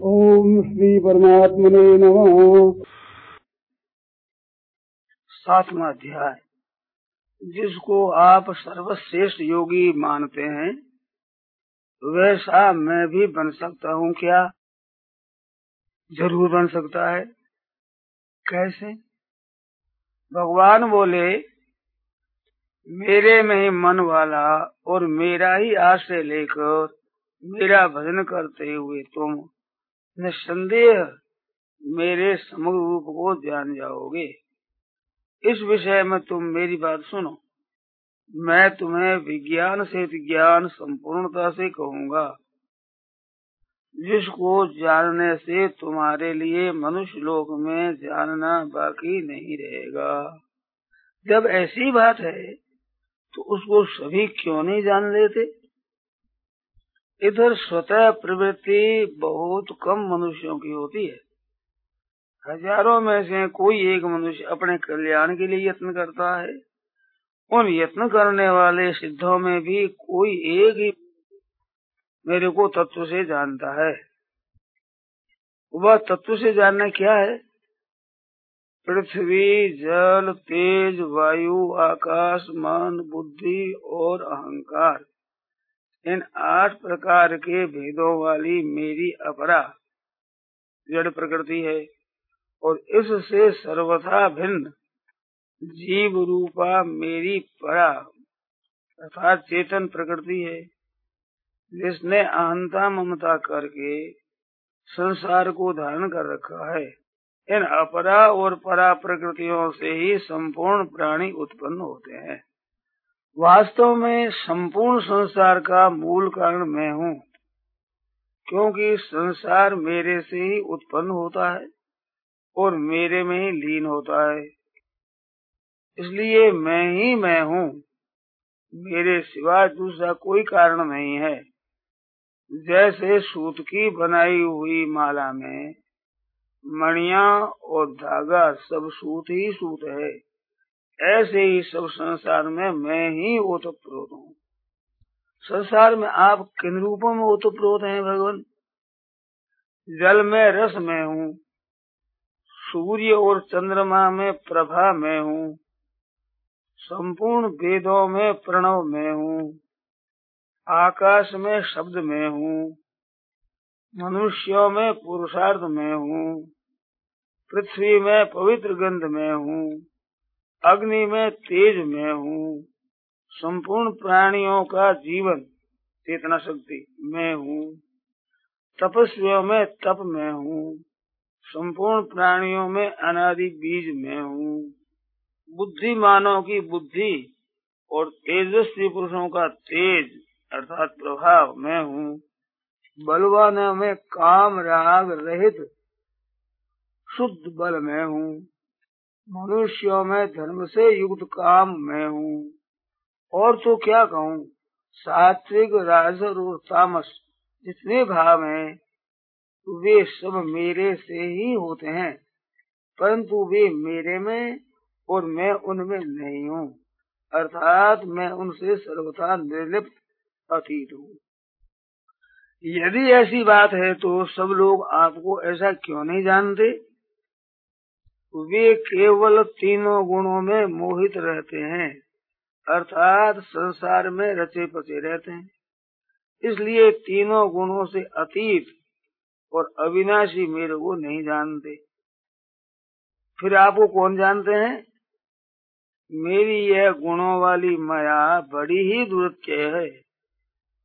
ओम श्री परमात्मने नमः। सातवा अध्याय। जिसको आप सर्वश्रेष्ठ योगी मानते हैं, वैसा मैं भी बन सकता हूँ क्या? ज़रूर बन सकता है। कैसे? भगवान बोले, मेरे में ही मन वाला और मेरा ही आश्रय लेकर मेरा भजन करते हुए तुम निसंदेह मेरे समग्र रूप को जान जाओगे। इस विषय में तुम मेरी बात सुनो। मैं तुम्हें विज्ञान से ज्ञान संपूर्णता से कहूँगा। जिसको जानने से तुम्हारे लिए मनुष्य लोक में जानना बाकी नहीं रहेगा। जब ऐसी बात है तो उसको सभी क्यों नहीं जान लेते? इधर स्वतः प्रवृत्ति बहुत कम मनुष्यों की होती है। हज़ारों में से कोई एक मनुष्य अपने कल्याण के लिए यत्न करता है। उन यत्न करने वाले सिद्धों में भी कोई एक ही मेरे को तत्व से जानता है। वह तत्व से जानना क्या है? पृथ्वी, जल, तेज, वायु, आकाश, मन, बुद्धि और अहंकार। इन आठ प्रकार के भेदों वाली मेरी अपरा जड़ प्रकृति है और इससे सर्वथा भिन्न जीव रूपा मेरी परा अर्थात चेतन प्रकृति है, जिसने अहंता ममता करके संसार को धारण कर रखा है। इन अपरा और परा प्रकृतियों से ही संपूर्ण प्राणी उत्पन्न होते हैं। वास्तव में संपूर्ण संसार का मूल कारण मैं हूँ, क्योंकि संसार मेरे से ही उत्पन्न होता है और मेरे में ही लीन होता है। इसलिए मैं ही मैं हूँ। मेरे सिवा दूसरा कोई कारण नहीं है। जैसे सूत की बनाई हुई माला में मणिया और धागा सब सूत ही सूत है। ऐसे ही सब संसार में मैं ही ओतप्रोत हूँ। संसार में आप किन रूपों में ओतप्रोत हैं भगवान? जल में, रस में हूँ। सूर्य और चंद्रमा में, प्रभा में हूँ। संपूर्ण वेदों में, प्रणव में हूँ। आकाश में, शब्द में हूँ। मनुष्यों में, पुरुषार्थ में हूँ। पृथ्वी में, पवित्र गंध में हूँ। अग्नि में तेज में हूँ। संपूर्ण प्राणियों का जीवन चेतना शक्ति मैं हूँ। तपस्वियों में तप में हूँ। संपूर्ण प्राणियों में अनादि बीज में हूँ। बुद्धिमानों की बुद्धि और तेजस्वी पुरुषों का तेज अर्थात प्रभाव मैं हूँ। बलवानों में काम राग रहित शुद्ध बल में हूँ। मनुष्यों में धर्म से युक्त काम मैं हूँ। और तो क्या कहूँ? सात्विक और तामस जितने भाव हैं, वे सब मेरे से ही होते हैं, परंतु वे मेरे में और मैं उनमें नहीं हूँ। अर्थात मैं उनसे सर्वथा निर्लिप्त अतीत हूँ। यदि ऐसी बात है तो सब लोग आपको ऐसा क्यों नहीं जानते? वे केवल तीनों गुणों में मोहित रहते हैं, अर्थात संसार में रचे पचे रहते हैं। इसलिए तीनों गुणों से अतीत और अविनाशी मेरे को नहीं जानते। फिर आपको कौन जानते हैं? मेरी यह गुणों वाली माया बड़ी ही दुर्त्य है,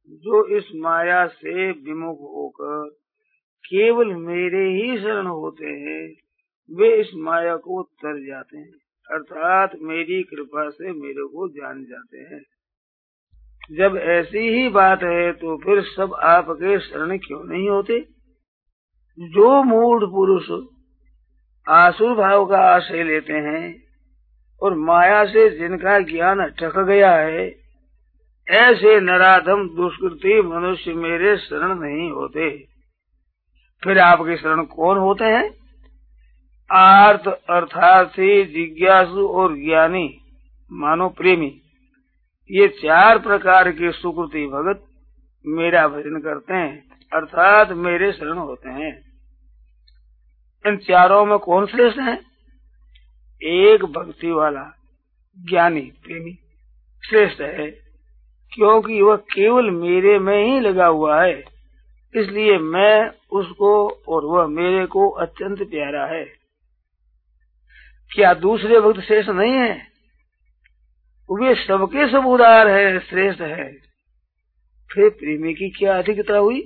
जो इस माया से विमुख होकर केवल मेरे ही शरण होते हैं। वे इस माया को तर जाते हैं, अर्थात मेरी कृपा से मेरे को जान जाते हैं। जब ऐसी ही बात है तो फिर सब आपके शरण क्यों नहीं होते? जो मूढ़ पुरुष आसुर भाव का आश्रय लेते हैं और माया से जिनका ज्ञान ठक गया है, ऐसे नराधम दुष्कृति मनुष्य मेरे शरण नहीं होते। फिर आपके शरण कौन होते हैं? आर्थ अर्थार्थी जिज्ञासु और ज्ञानी, मानो प्रेमी। ये चार प्रकार के सुकृति भगत मेरा भजन करते हैं, अर्थात मेरे शरण होते हैं। इन चारों में कौन श्रेष्ठ है? एक भक्ति वाला, ज्ञानी, प्रेमी श्रेष्ठ है, क्योंकि वह केवल मेरे में ही लगा हुआ है। इसलिए मैं उसको और वह मेरे को अत्यंत प्यारा है। क्या दूसरे भक्त श्रेष्ठ नहीं है? वे सबके सब उदार है, श्रेष्ठ है। फिर प्रेमी की क्या अधिकता हुई?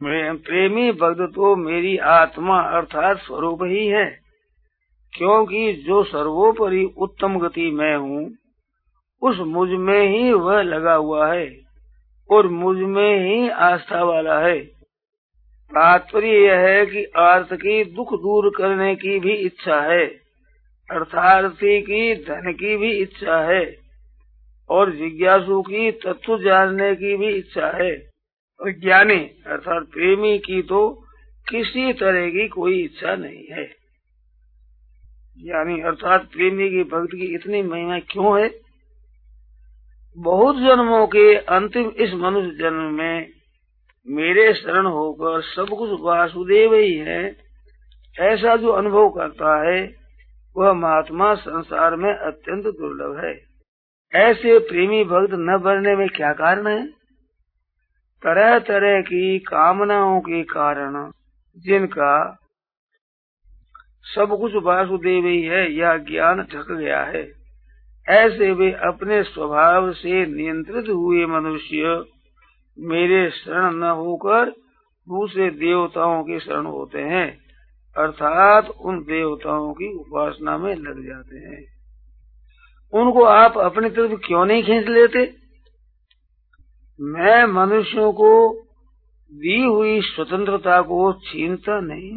प्रेमी भक्त तो मेरी आत्मा अर्थात स्वरूप ही है, क्योंकि जो सर्वोपरि उत्तम गति में हूँ, उस मुझमें ही वह लगा हुआ है और मुझमें ही आस्था वाला है। तात्पर्य यह है कि अर्थ की दुख दूर करने की भी इच्छा है, अर्थार्थी की धन की भी इच्छा है, और जिज्ञासु की तत्व जानने की भी इच्छा है। और ज्ञानी अर्थात प्रेमी की तो किसी तरह की कोई इच्छा नहीं है। ज्ञानी अर्थात प्रेमी की भक्त की इतनी महिमा क्यों है? बहुत जन्मों के अंतिम इस मनुष्य जन्म में मेरे शरण होकर सब कुछ वासुदेव ही है। ऐसा जो अनुभव करता है, वह महात्मा संसार में अत्यंत दुर्लभ है। ऐसे प्रेमी भक्त न बनने में क्या कारण है? तरह तरह की कामनाओं के कारण, जिनका सब कुछ वासुदेव ही है, यह ज्ञान ढक गया है। ऐसे वे अपने स्वभाव से नियंत्रित हुए मनुष्य मेरे शरण न होकर दूसरे देवताओं के शरण होते हैं, अर्थात उन देवताओं की उपासना में लग जाते हैं। उनको आप अपनी तरफ़ क्यों नहीं खींच लेते? मैं मनुष्यों को दी हुई स्वतंत्रता को छीनता नहीं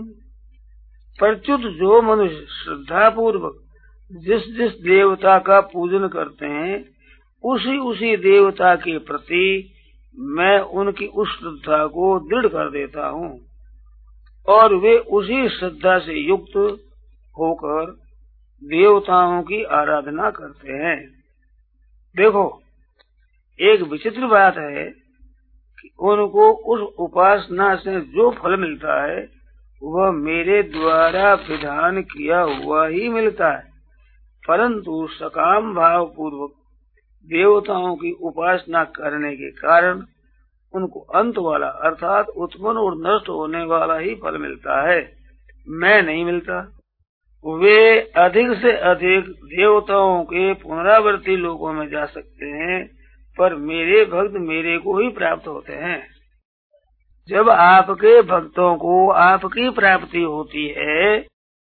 प्रत्युत जो मनुष्य श्रद्धा पूर्वक जिस जिस देवता का पूजन करते हैं, उसी उसी देवता के प्रति मैं उनकी उस श्रद्धा को दृढ़ कर देता हूँ। और वे उसी श्रद्धा से युक्त होकर देवताओं की आराधना करते हैं। देखो, एक विचित्र बात है कि उनको उस उपासना से जो फल मिलता है, वह मेरे द्वारा विधान किया हुआ ही मिलता है। परंतु सकाम भाव पूर्वक देवताओं की उपासना करने के कारण उनको अंत वाला, अर्थात उत्पन्न और नष्ट होने वाला ही फल मिलता है। मैं नहीं मिलता। वे अधिक से अधिक देवताओं के पुनरावर्ती लोगों में जा सकते हैं, पर मेरे भक्त मेरे को ही प्राप्त होते हैं। जब आपके भक्तों को आपकी प्राप्ति होती है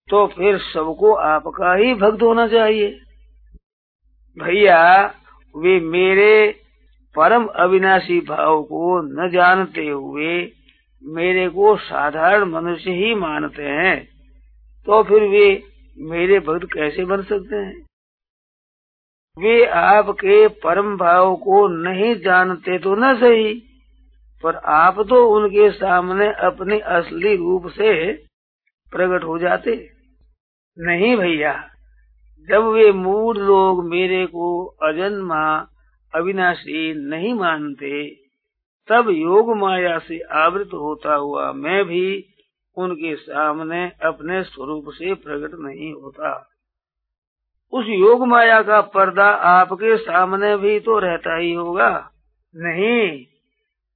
तो फिर सबको आपका ही भक्त होना चाहिए। भैया वे मेरे परम अविनाशी भाव को न जानते हुए मेरे को साधारण मनुष्य ही मानते हैं तो फिर वे मेरे भक्त कैसे बन सकते हैं? वे आपके परम भाव को नहीं जानते तो न सही, पर आप तो उनके सामने अपने असली रूप से प्रकट हो जाते। नहीं भैया जब वे मूड लोग मेरे को अजन्मा अविनाशी नहीं मानते, तब योग माया से आवृत होता हुआ मैं भी उनके सामने अपने स्वरूप से प्रकट नहीं होता। उस योग माया का पर्दा आपके सामने भी तो रहता ही होगा। नहीं,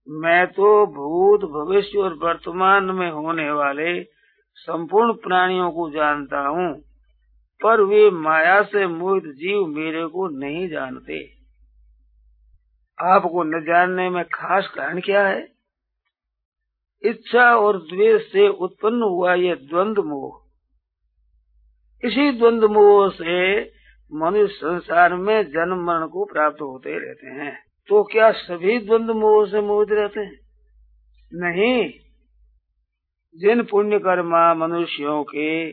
मैं तो भूत भविष्य और वर्तमान में होने वाले संपूर्ण प्राणियों को जानता हूँ। पर वे माया से मोहित जीव मेरे को नहीं जानते। आपको न जानने में खास कारण क्या है? इच्छा और द्वेष से उत्पन्न हुआ ये द्वंद मोह। इसी द्वंद मोह से मनुष्य संसार में जन्म मरण को प्राप्त होते रहते हैं। तो क्या सभी द्वंद मोह से मोहित रहते हैं? नहीं। जिन पुण्य कर्मा मनुष्यों के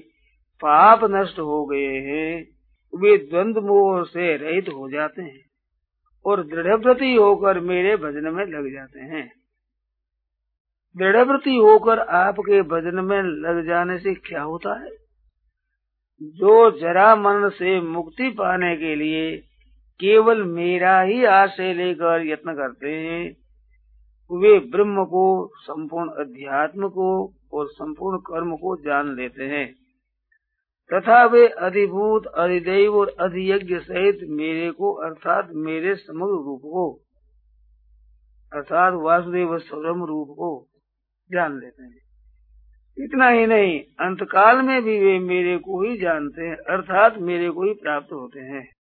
पाप नष्ट हो गए हैं, वे द्वंद मोह से रहित हो जाते हैं और दृढ़व्रति होकर मेरे भजन में लग जाते हैं। दृढ़व्रति होकर आपके भजन में लग जाने से क्या होता है? जो जरा मन से मुक्ति पाने के लिए केवल मेरा ही आशय लेकर यत्न करते हैं, वे ब्रह्म को, संपूर्ण अध्यात्म को और संपूर्ण कर्म को जान लेते हैं। तथा वे अधिभूत, अधिदेव और अधियज्ञ सहित मेरे को, अर्थात मेरे समग्र रूप को, अर्थात वासुदेव स्वरम रूप को जान लेते हैं। इतना ही नहीं, अंतकाल में भी वे मेरे को ही जानते हैं, अर्थात मेरे को ही प्राप्त होते हैं।